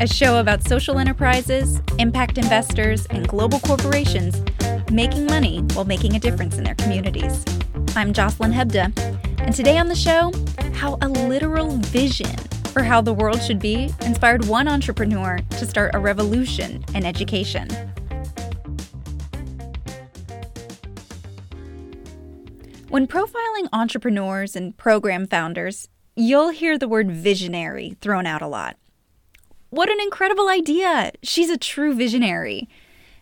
a show about social enterprises, impact investors, and global corporations making money while making a difference in their communities. I'm Jocelyn Hebda, and today on the show, how a literal vision for how the world should be inspired one entrepreneur to start a revolution in education. When profiling entrepreneurs and program founders, you'll hear the word visionary thrown out a lot. What an incredible idea! She's a true visionary.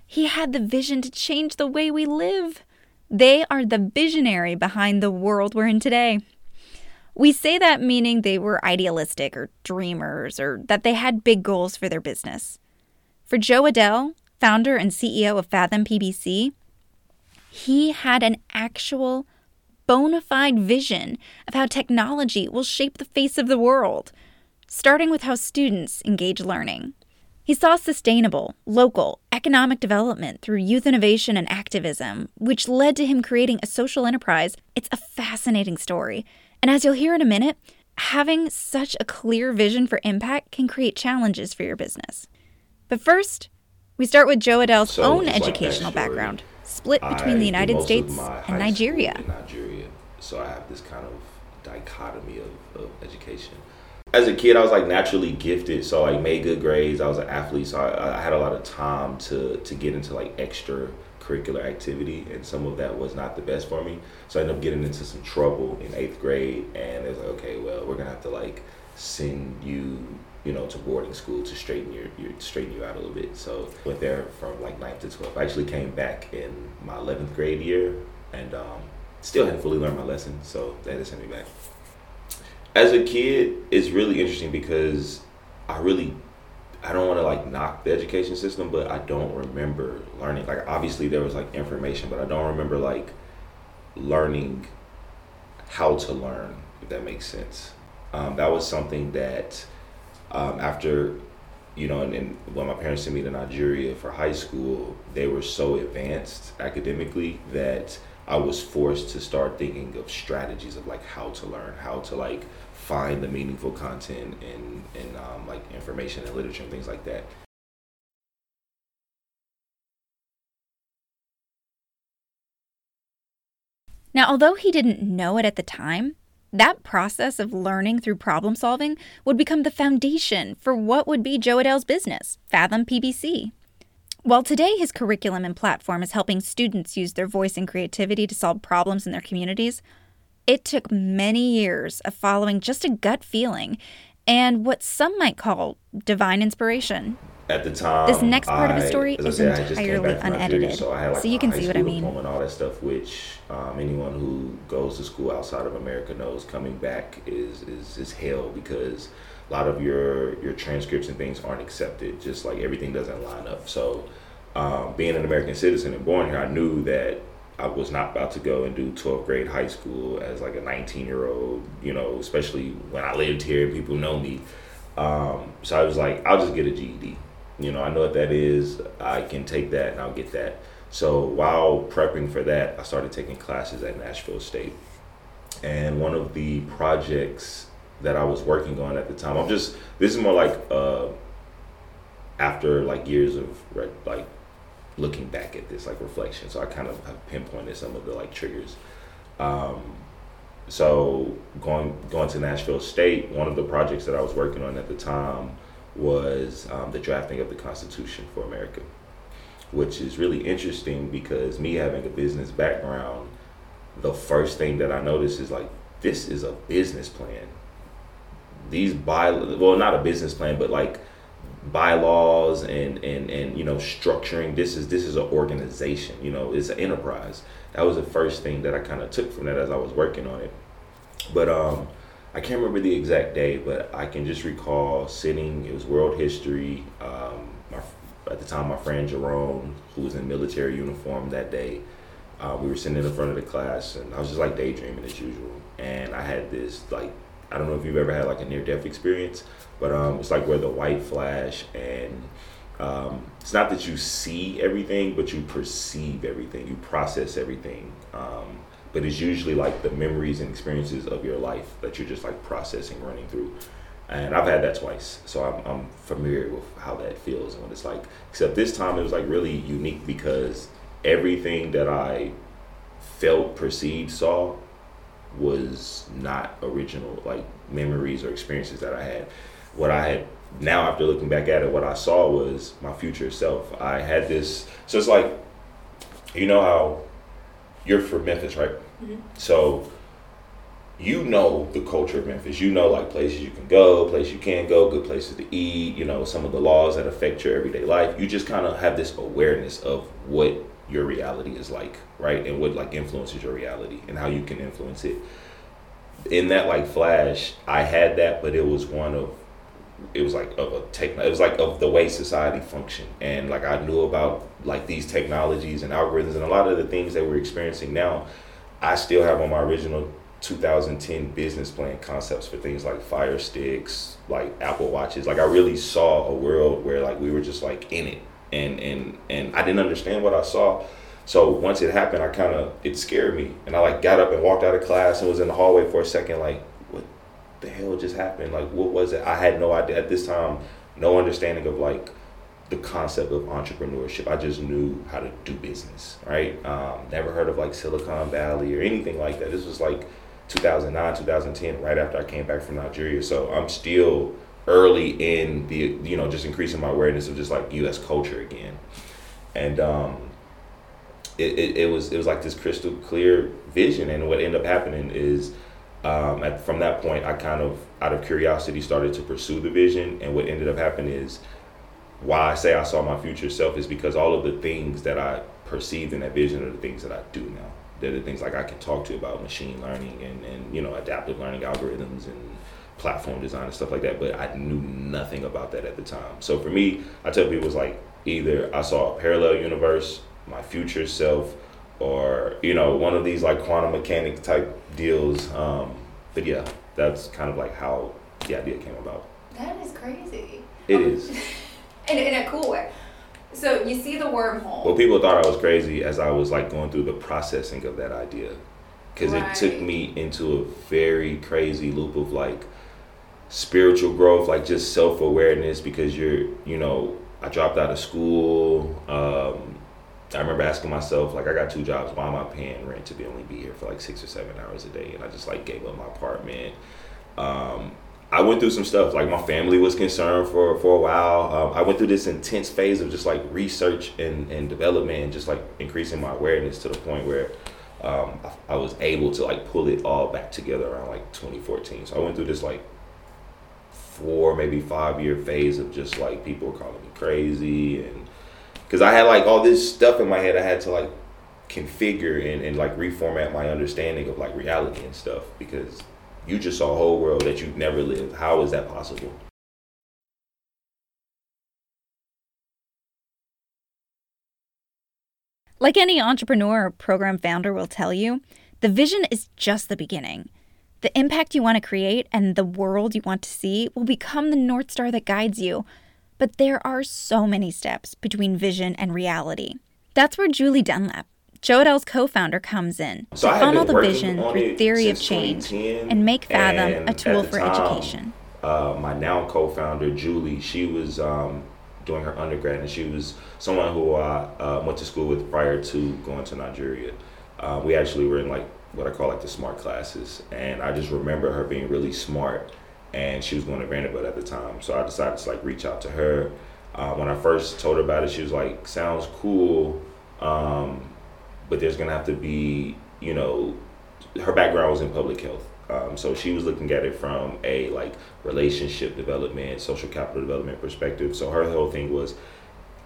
He had the vision to change the way we live. They are the visionary behind the world we're in today. We say that meaning they were idealistic or dreamers or that they had big goals for their business. For Joe Adell, founder and CEO of Fathom PBC, he had an actual bona fide vision of how technology will shape the face of the world, starting with how students engage learning. He saw sustainable, local, economic development through youth innovation and activism, which led to him creating a social enterprise. It's a fascinating story. And as you'll hear in a minute, having such a clear vision for impact can create challenges for your business. But first, we start with Joe Adell's so, own educational like background, split between I the United States and Nigeria. Nigeria. So I have this kind of dichotomy of, of education as a kid, I was like naturally gifted, so I made good grades. I was an athlete, so I, I, had a lot of time to to get into like extra curricular activity, and some of that was not the best for me. So I ended up getting into some trouble in eighth grade, and it was like, okay, well, we're gonna have to like send you, you know, to boarding school to straighten your, your straighten you out a little bit. So went there from like ninth to 12th. I actually came back in my 11th grade year, and um, still hadn't fully learned my lesson, so they had to send me back as a kid, it's really interesting because I really I don't want to like knock the education system, but I don't remember learning. Like obviously there was like information, but I don't remember like learning how to learn. If that makes sense. Um, that was something that um, after you know, and, and when my parents sent me to Nigeria for high school, they were so advanced academically that I was forced to start thinking of strategies of like how to learn, how to like find the meaningful content and and um, like information and literature and things like that. Now, although he didn't know it at the time, that process of learning through problem solving would become the foundation for what would be Joe Adell's business, Fathom PBC. While today his curriculum and platform is helping students use their voice and creativity to solve problems in their communities, it took many years of following just a gut feeling and what some might call divine inspiration. At the time, this next part I, of the story is said, entirely unedited, so, like so, you can see what I mean. And all that stuff, which um, anyone who goes to school outside of America knows, coming back is is, is hell because a lot of your your transcripts and things aren't accepted. Just like everything doesn't line up. So, um, being an American citizen and born here, I knew that I was not about to go and do 12th grade high school as like a 19 year old. You know, especially when I lived here, people know me. Um, so I was like, I'll just get a GED. You know, I know what that is. I can take that and I'll get that. So while prepping for that, I started taking classes at Nashville State. And one of the projects that I was working on at the time. I'm just this is more like uh, after like years of like looking back at this like reflection. So I kind of have pinpointed some of the like triggers. Um, so going going to Nashville State, one of the projects that I was working on at the time was um, the drafting of the Constitution for America, which is really interesting because me having a business background, the first thing that I noticed is like this is a business plan these by well not a business plan but like bylaws and and and you know structuring this is this is an organization you know it's an enterprise. That was the first thing that i kind of took from that as i was working on it. But um i can't remember the exact day but i can just recall sitting it was world history um my, at the time my friend jerome who was in military uniform that day uh, we were sitting in the front of the class and i was just like daydreaming as usual. And i had this like I don't know if you've ever had like a near death experience, but um, it's like where the white flash and um, it's not that you see everything, but you perceive everything, you process everything. Um, but it's usually like the memories and experiences of your life that you're just like processing, running through. and I've had that twice, so I'm, I'm familiar with how that feels and what it's like. Except this time it was like really unique because everything that I felt, perceived, saw was not original, like memories or experiences that I had. What I had now, after looking back at it, what I saw was my future self. I had this, so it's like, you know how you're from Memphis, right? Mm-hmm. So you know the culture of Memphis. You know like places you can go, places you can't go, good places to eat, you know, some of the laws that affect your everyday life. You just kind of have this awareness of what your reality is like, right? And what like influences your reality and how you can influence it. In that like flash, I had that, but it was one of it was like of a tech it was like of the way society functioned and like I knew about like these technologies and algorithms and a lot of the things that we're experiencing now I still have on my original 2010 business plan concepts for things like fire sticks, like Apple watches. Like I really saw a world where like we were just like in it, and and and I didn't understand what I saw. So once it happened, I kind of it scared me, and I like got up and walked out of class and was in the hallway for a second, like what the hell just happened? Like what was it? I had no idea at this time, no understanding of like the concept of entrepreneurship. I just knew how to do business, right? Um, never heard of like Silicon Valley or anything like that. This was like 2009, 2010, right after I came back from Nigeria. So I'm still early in the, you know, just increasing my awareness of just like U.S. culture again. And um, it, it, it was it was like this crystal clear vision. And what ended up happening is um, at, from that point, I kind of, out of curiosity, started to pursue the vision. And what ended up happening is why I say I saw my future self is because all of the things that I perceived in that vision are the things that I do now they're the things like I can talk to about machine learning and, and you know adaptive learning algorithms and platform design and stuff like that. But I knew nothing about that at the time. So for me, I tell people it was like either I saw a parallel universe, my future self, or you know one of these like quantum mechanics type deals. Um, but yeah, that's kind of like how the idea came about. That is crazy. It is. in, in a cool way. So you see the wormhole. Well, people thought I was crazy as I was like going through the processing of that idea, because right. it took me into a very crazy loop of like spiritual growth, like just self awareness. Because you're, you know, I dropped out of school. Um, I remember asking myself, like, I got two jobs. Why am I paying rent to be only be here for like six or seven hours a day? And I just like gave up my apartment. Um, I went through some stuff. Like my family was concerned for for a while. Um, I went through this intense phase of just like research and, and development, and just like increasing my awareness to the point where um, I, I, was able to like pull it all back together around like 2014. So I went through this like four, maybe five year phase of just like people were calling me crazy, and because I had like all this stuff in my head, I had to like configure and, and like reformat my understanding of like reality and stuff because you just saw a whole world that you've never lived. How is that possible? Like any entrepreneur or program founder will tell you, the vision is just the beginning. The impact you want to create and the world you want to see will become the North Star that guides you. But there are so many steps between vision and reality. That's where Julie Dunlap, Joedel's co-founder comes in so to funnel the vision through theory of change and make Fathom and a tool for time, education. Uh, my now co-founder Julie, she was um, doing her undergrad, and she was someone who I uh, went to school with prior to going to Nigeria. Uh, we actually were in like what I call like the smart classes, and I just remember her being really smart, and she was going to Vanderbilt at the time. So I decided to like reach out to her. Uh, when I first told her about it, she was like, "Sounds cool." Um, but there's gonna have to be, you know, her background was in public health. Um, so she was looking at it from a like relationship development, social capital development perspective. So her whole thing was,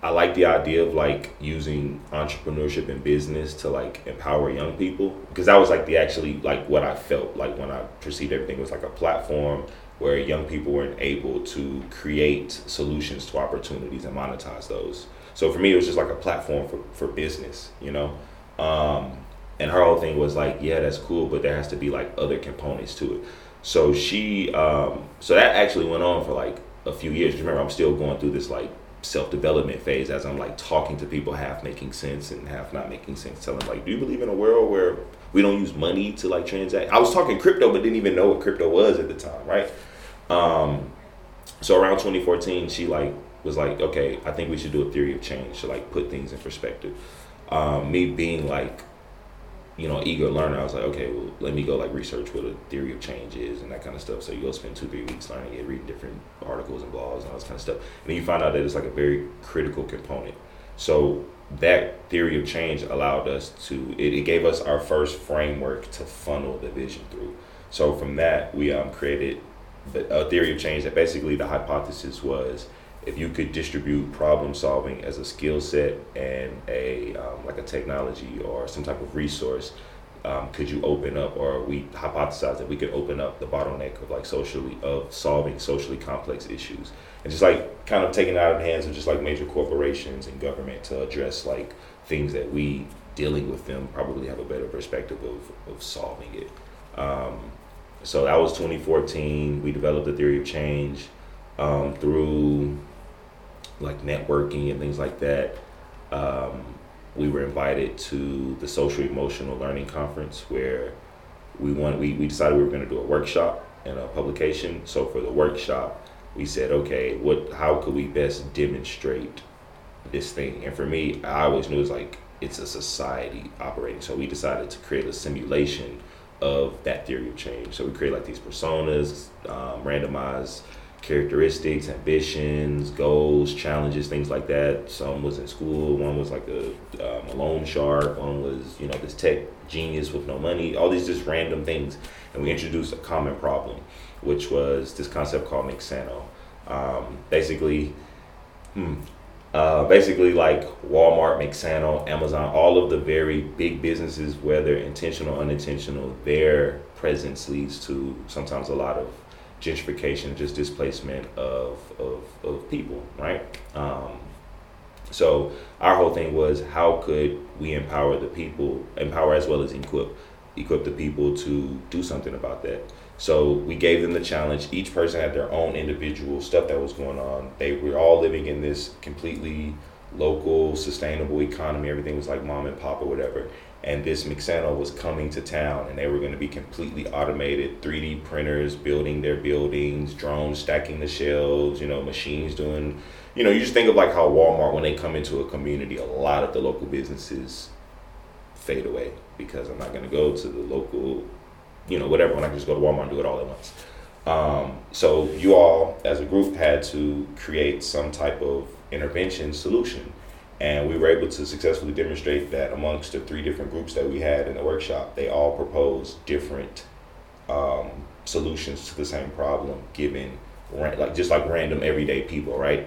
I like the idea of like using entrepreneurship and business to like empower young people because that was like the actually like what I felt like when I perceived everything was like a platform where young people were able to create solutions to opportunities and monetize those. So for me, it was just like a platform for, for business, you know. Um, and her whole thing was like, yeah, that's cool, but there has to be like other components to it. So she, um, so that actually went on for like a few years. Remember, I'm still going through this like self development phase as I'm like talking to people, half making sense and half not making sense. Telling like, do you believe in a world where we don't use money to like transact? I was talking crypto, but didn't even know what crypto was at the time, right? Um, so around 2014, she like was like, okay, I think we should do a theory of change to like put things in perspective. Um, me being like, you know, eager learner, I was like, okay, well, let me go like research what a theory of change is and that kind of stuff. So you go spend two, three weeks learning it, reading different articles and blogs and all this kind of stuff. And then you find out that it's like a very critical component. So that theory of change allowed us to, it, it gave us our first framework to funnel the vision through. So from that, we um, created a theory of change that basically the hypothesis was if you could distribute problem solving as a skill set and a um, like a technology or some type of resource um, could you open up or we hypothesize that we could open up the bottleneck of like socially of solving socially complex issues? And just like kind of taking it out of the hands of just like major corporations and government to address like things that we dealing with them probably have a better perspective of, of solving it. Um, so that was 2014 we developed the theory of change um, through like networking and things like that. Um, we were invited to the social emotional learning conference where we want we, we decided we were going to do a workshop and a publication. So for the workshop, we said, okay, what how could we best demonstrate this thing? And for me, I always knew it was like it's a society operating. So we decided to create a simulation of that theory of change. So we create like these personas, um, randomized characteristics, ambitions, goals, challenges, things like that. Some was in school. One was like a, um, a loan shark. One was you know this tech genius with no money. All these just random things, and we introduced a common problem, which was this concept called Mixano. Um, basically, hmm, uh, basically like Walmart, Mixano, Amazon, all of the very big businesses, whether intentional or unintentional, their presence leads to sometimes a lot of gentrification, just displacement of, of, of people, right? Um, so our whole thing was how could we empower the people, empower as well as equip, equip the people to do something about that. So we gave them the challenge. Each person had their own individual stuff that was going on. They were all living in this completely local, sustainable economy. Everything was like mom and pop or whatever and this Mixano was coming to town and they were going to be completely automated 3D printers building their buildings, drones stacking the shelves, you know, machines doing, you know, you just think of like how Walmart, when they come into a community, a lot of the local businesses fade away because I'm not going to go to the local, you know, whatever, when I can just go to Walmart and do it all at once. Um, so you all, as a group, had to create some type of intervention solution and we were able to successfully demonstrate that amongst the three different groups that we had in the workshop, they all proposed different um, solutions to the same problem, given like just like random everyday people, right?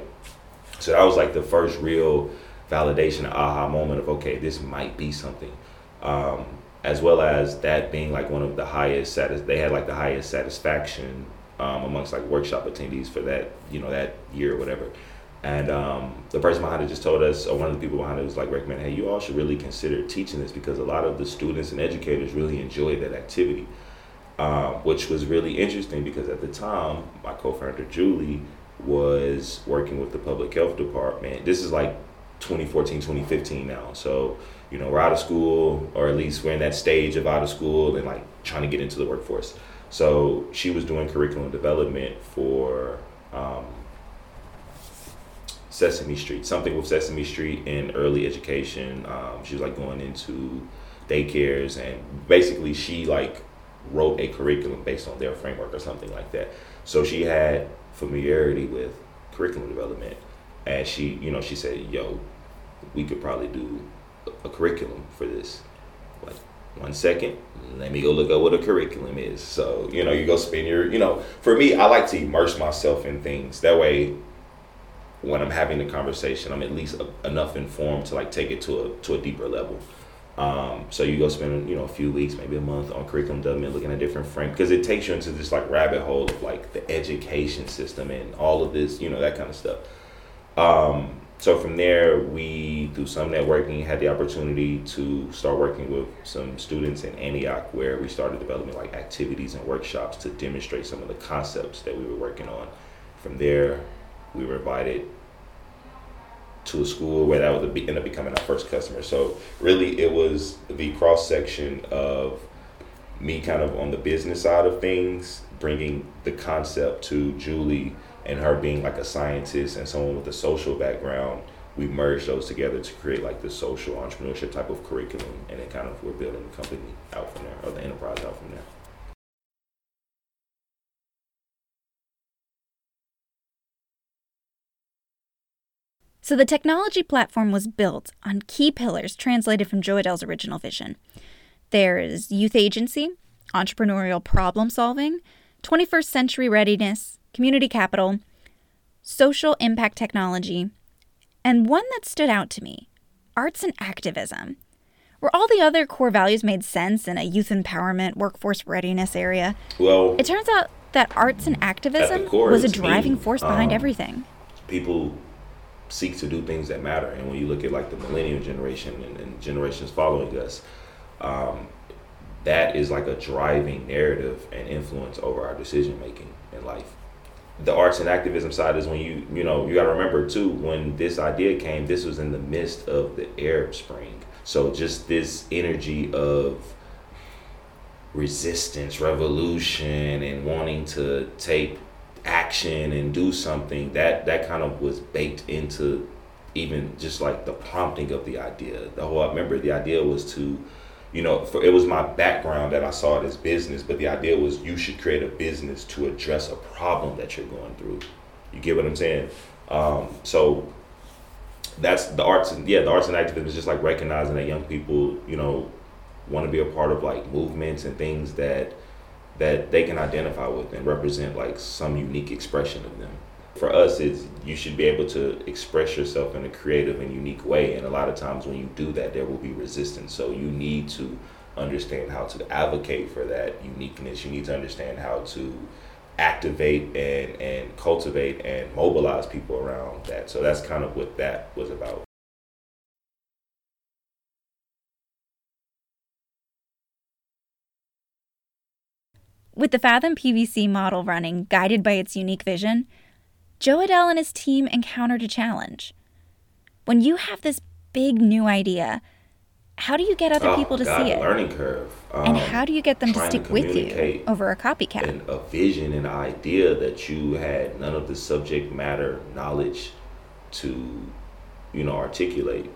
So that was like the first real validation, aha moment of okay, this might be something. Um, as well as that being like one of the highest satis- they had like the highest satisfaction um, amongst like workshop attendees for that you know that year or whatever and um, the person behind it just told us, or one of the people behind it was like, recommend, hey, you all should really consider teaching this because a lot of the students and educators really enjoy that activity, uh, which was really interesting because at the time, my co-founder Julie was working with the public health department. This is like 2014, 2015 now. So, you know, we're out of school, or at least we're in that stage of out of school and like trying to get into the workforce. So she was doing curriculum development for um, Sesame Street, something with Sesame Street in early education. Um, she was like going into daycares, and basically she like wrote a curriculum based on their framework or something like that. So she had familiarity with curriculum development, and she, you know, she said, "Yo, we could probably do a curriculum for this." Like one second, let me go look up what a curriculum is. So you know, you go spend your, you know, for me, I like to immerse myself in things. That way, when I'm having the conversation, I'm at least a, enough informed to like take it to a to a deeper level. Um, so you go spend you know a few weeks, maybe a month on curriculum development, looking at a different frames because it takes you into this like rabbit hole of like the education system and all of this, you know, that kind of stuff. Um, so from there, we through some networking had the opportunity to start working with some students in Antioch, where we started developing like activities and workshops to demonstrate some of the concepts that we were working on. From there, we were invited to a school where that would end up becoming our first customer. So really, it was the cross section of me kind of on the business side of things, bringing the concept to Julie and her being like a scientist and someone with a social background, we merged those together to create like the social entrepreneurship type of curriculum, and then kind of we're building the company out from there, or the enterprise out from there. So the technology platform was built on key pillars translated from Joe Adell's original vision. There is youth agency, entrepreneurial problem solving, 21st century readiness, community capital, social impact technology, and one that stood out to me arts and activism. Where all the other core values made sense in a youth empowerment, workforce readiness area, Well, it turns out that arts and activism core, was a driving force behind Um, everything. people seek to do things that matter. And when you look at like the millennial generation and, and generations following us, um, that is like a driving narrative and influence over our decision making in life. The arts and activism side is when you you know you got to remember too when this idea came. This was in the midst of the Arab Spring, so just this energy of resistance, revolution, and wanting to take action and do something that that kind of was baked into even just like the prompting of the idea. The whole I remember the idea was to, you know, for it was my background that I saw it as business, but the idea was you should create a business to address a problem that you're going through. You get what I'm saying? Um, so that's the arts and yeah, the arts and activism is just like recognizing that young people, you know, want to be a part of like movements and things that that they can identify with and represent like some unique expression of them. For us, it's you should be able to express yourself in a creative and unique way. And a lot of times when you do that, there will be resistance. So you need to understand how to advocate for that uniqueness. You need to understand how to activate and, and cultivate and mobilize people around that. So that's kind of what that was about. With the Fathom PBC model running, guided by its unique vision, Joe Adell and his team encountered a challenge. When you have this big new idea, how do you get other Oh, people to God, see it? Learning curve. and Um, how do you get them to stick with you over a copycat? and a vision and idea that you had none of the subject matter knowledge to you know articulate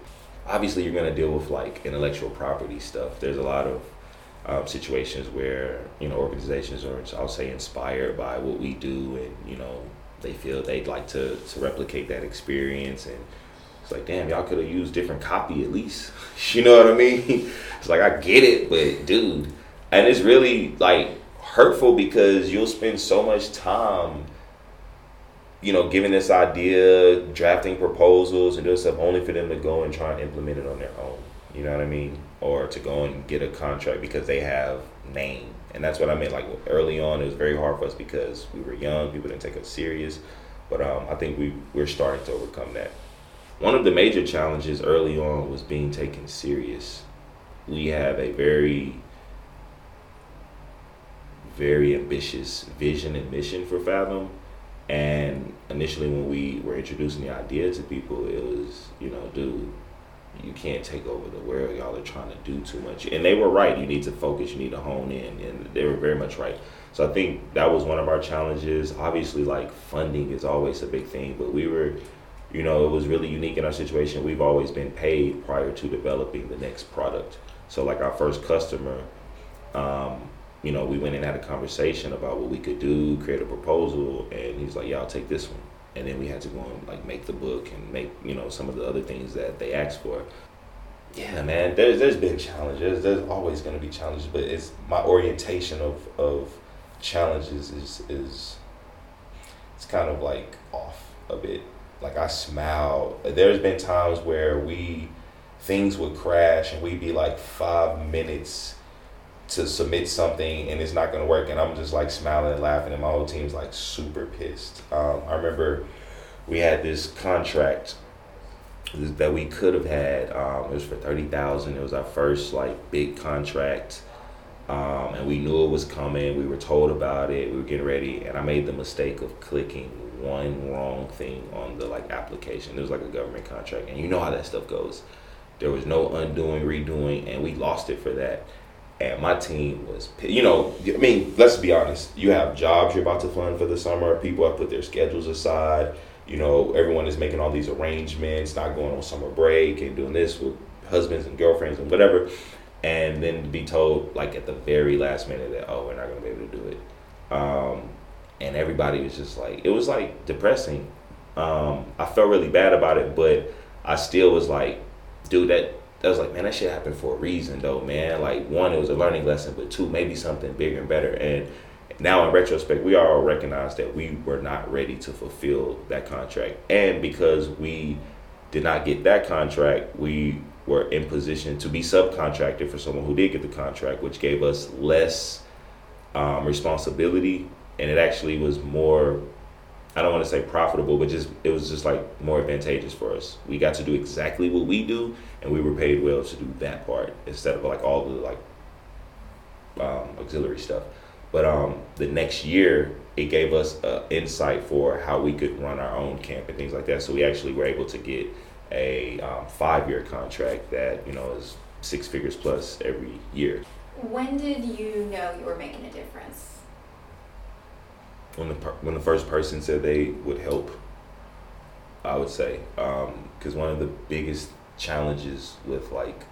obviously you're going to deal with like intellectual property stuff there's a lot of um, situations where you know organizations are i'll say inspired by what we do and you know they feel they'd like to to replicate that experience and it's like damn y'all could have used different copy at least. You know what i mean? It's like i get it but dude and it's really like hurtful because you'll spend so much time you know giving this idea drafting proposals and doing stuff only for them to go and try and implement it on their own. You know what i mean or to go and get a contract because they have name. And that's what i meant like early on it was very hard for us because we were young people didn't take us serious. But um, i think we, we're starting to overcome that. One of the major challenges early on was being taken serious. We have a very very ambitious vision and mission for Fathom. And initially, when we were introducing the idea to people, it was, you know, dude, you can't take over the world. Y'all are trying to do too much. And they were right. You need to focus, you need to hone in. And they were very much right. So I think that was one of our challenges. Obviously, like funding is always a big thing, but we were, you know, it was really unique in our situation. We've always been paid prior to developing the next product. So, like our first customer, um, you know, we went and had a conversation about what we could do, create a proposal, and he's like, "Yeah, I'll take this one." And then we had to go and like make the book and make you know some of the other things that they asked for. Yeah, man, there's there's been challenges. There's always going to be challenges, but it's my orientation of of challenges is is it's kind of like off a bit. Like I smile. There's been times where we things would crash and we'd be like five minutes to submit something and it's not gonna work and I'm just like smiling and laughing and my whole team's like super pissed. Um, I remember we had this contract that we could have had. Um, it was for thirty thousand. It was our first like big contract, um, and we knew it was coming. We were told about it. We were getting ready, and I made the mistake of clicking one wrong thing on the like application. It was like a government contract, and you know how that stuff goes. There was no undoing, redoing, and we lost it for that. And my team was, you know, I mean, let's be honest. You have jobs you're about to fund for the summer. People have put their schedules aside. You know, everyone is making all these arrangements, not going on summer break and doing this with husbands and girlfriends and whatever. And then to be told, like at the very last minute, that oh, we're not going to be able to do it. Um, and everybody was just like, it was like depressing. Um, I felt really bad about it, but I still was like, dude, that that was like, man, that shit happened for a reason, though, man. Like, one, it was a learning lesson, but two, maybe something bigger and better. And now, in retrospect, we all recognize that we were not ready to fulfill that contract, and because we did not get that contract, we were in position to be subcontracted for someone who did get the contract, which gave us less um, responsibility, and it actually was more I don't want to say profitable, but just it was just like more advantageous for us. We got to do exactly what we do, and we were paid well to do that part instead of like all the like um, auxiliary stuff. But um, the next year, it gave us uh, insight for how we could run our own camp and things like that. So we actually were able to get a um, five-year contract that you know is six figures plus every year. When did you know you were making a difference? When the when the first person said they would help, I would say because um, one of the biggest challenges with like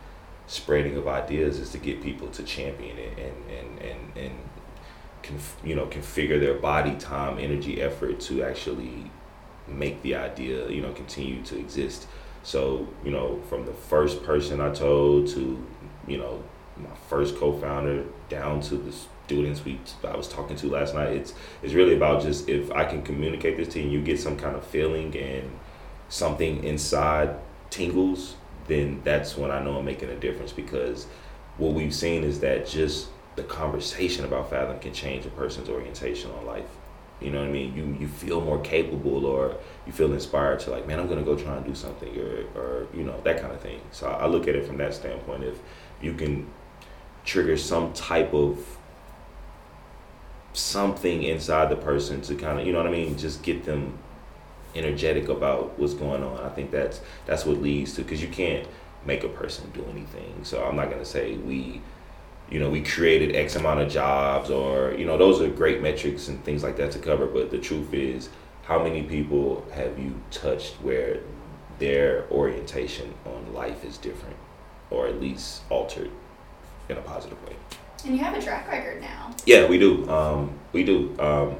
spreading of ideas is to get people to champion it and and and and conf, you know configure their body, time, energy, effort to actually make the idea you know continue to exist. So you know from the first person I told to you know my first co-founder down to the students we I was talking to last night. It's it's really about just if I can communicate this to you you get some kind of feeling and something inside tingles, then that's when I know I'm making a difference because what we've seen is that just the conversation about Fathom can change a person's orientation on life. You know what I mean? You you feel more capable or you feel inspired to like, man, I'm gonna go try and do something or or you know, that kind of thing. So I look at it from that standpoint. If you can trigger some type of something inside the person to kind of you know what I mean? Just get them energetic about what's going on. I think that's that's what leads to because you can't make a person do anything. So I'm not gonna say we you know we created X amount of jobs or you know those are great metrics and things like that to cover but the truth is how many people have you touched where their orientation on life is different or at least altered in a positive way and you have a track record now. Yeah, we do. Um, we do. Um,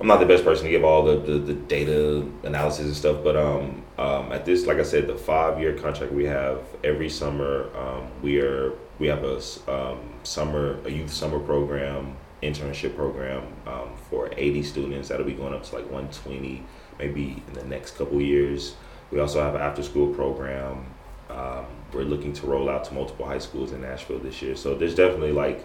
I'm not the best person to give all the, the, the data analysis and stuff, but um, um, at this, like I said, the five year contract we have every summer, um, we are we have a um, summer a youth summer program internship program um, for 80 students that'll be going up to like 120 maybe in the next couple years. We also have an after school program um, we're looking to roll out to multiple high schools in Nashville this year. So there's definitely like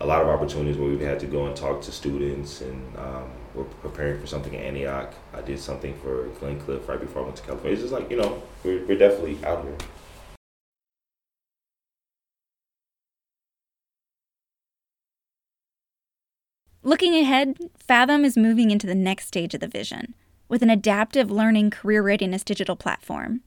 a lot of opportunities where we've had to go and talk to students, and um, we're preparing for something in Antioch. I did something for Glencliff right before I went to California. It's just like you know, we're we're definitely out here. Looking ahead, Fathom is moving into the next stage of the vision with an adaptive learning career readiness digital platform.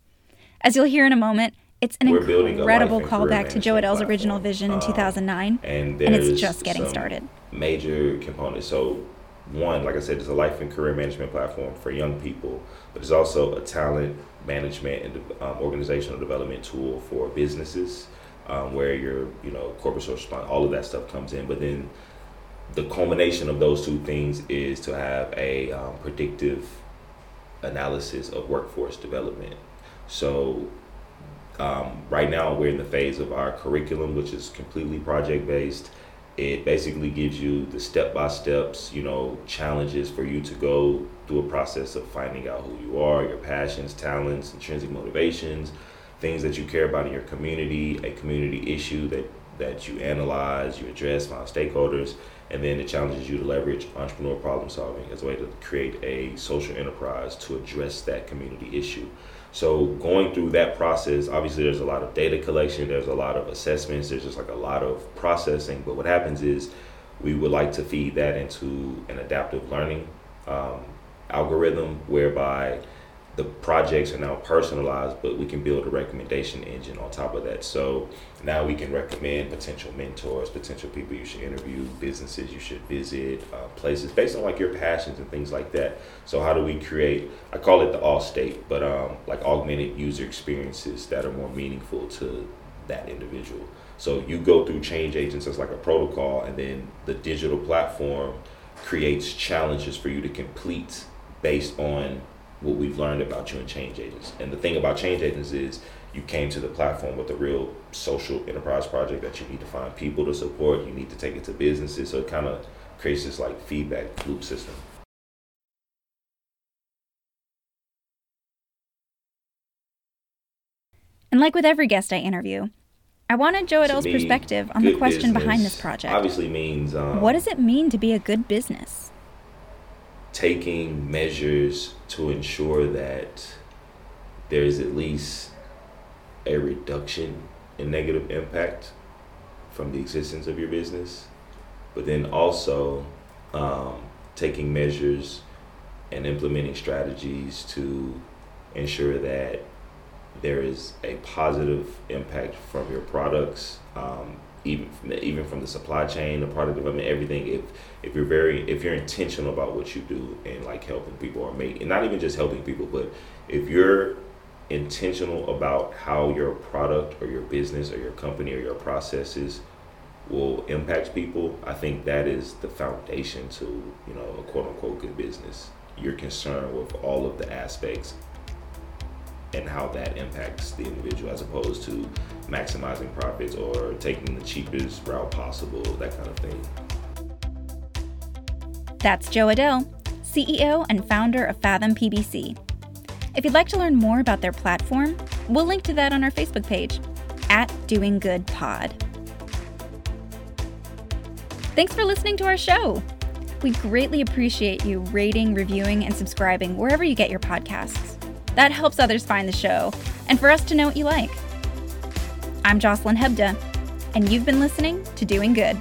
As you'll hear in a moment, it's an We're incredible callback to Joe Adell's original vision in 2009, um, and, and it's just getting started. Major components. So, one, like I said, it's a life and career management platform for young people, but it's also a talent management and um, organizational development tool for businesses, um, where your you know corporate social response, all of that stuff comes in. But then the culmination of those two things is to have a um, predictive analysis of workforce development so um, right now we're in the phase of our curriculum, which is completely project based. It basically gives you the step by steps, you know, challenges for you to go through a process of finding out who you are, your passions, talents, intrinsic motivations, things that you care about in your community, a community issue that that you analyze, you address, find stakeholders, and then it challenges you to leverage entrepreneur problem solving as a way to create a social enterprise to address that community issue. So going through that process, obviously there's a lot of data collection, there's a lot of assessments, there's just like a lot of processing. But what happens is we would like to feed that into an adaptive learning um, algorithm whereby the projects are now personalized, but we can build a recommendation engine on top of that. So now we can recommend potential mentors, potential people you should interview, businesses you should visit, uh, places based on like your passions and things like that. So how do we create? I call it the all state, but um, like augmented user experiences that are more meaningful to that individual. So you go through change agents as like a protocol, and then the digital platform creates challenges for you to complete based on what we've learned about you in change agents. And the thing about change agents is you came to the platform with a real social enterprise project that you need to find people to support, you need to take it to businesses. So it kind of creates this like feedback loop system. And like with every guest I interview, I wanted Joe Adell's perspective on the question behind this project. Obviously means um, what does it mean to be a good business? Taking measures to ensure that there's at least a reduction in negative impact from the existence of your business, but then also um, taking measures and implementing strategies to ensure that there is a positive impact from your products um, even from the, even from the supply chain, the product development, everything. If if you're very if you're intentional about what you do and like helping people or make and not even just helping people, but if you're intentional about how your product or your business or your company or your processes will impact people, I think that is the foundation to you know a quote unquote good business. You're concerned with all of the aspects and how that impacts the individual as opposed to maximizing profits or taking the cheapest route possible, that kind of thing. That's Joe Adell, CEO and founder of Fathom PBC. If you'd like to learn more about their platform, we'll link to that on our Facebook page at Doing Good Pod. Thanks for listening to our show. We greatly appreciate you rating, reviewing, and subscribing wherever you get your podcasts. That helps others find the show and for us to know what you like. I'm Jocelyn Hebda, and you've been listening to Doing Good.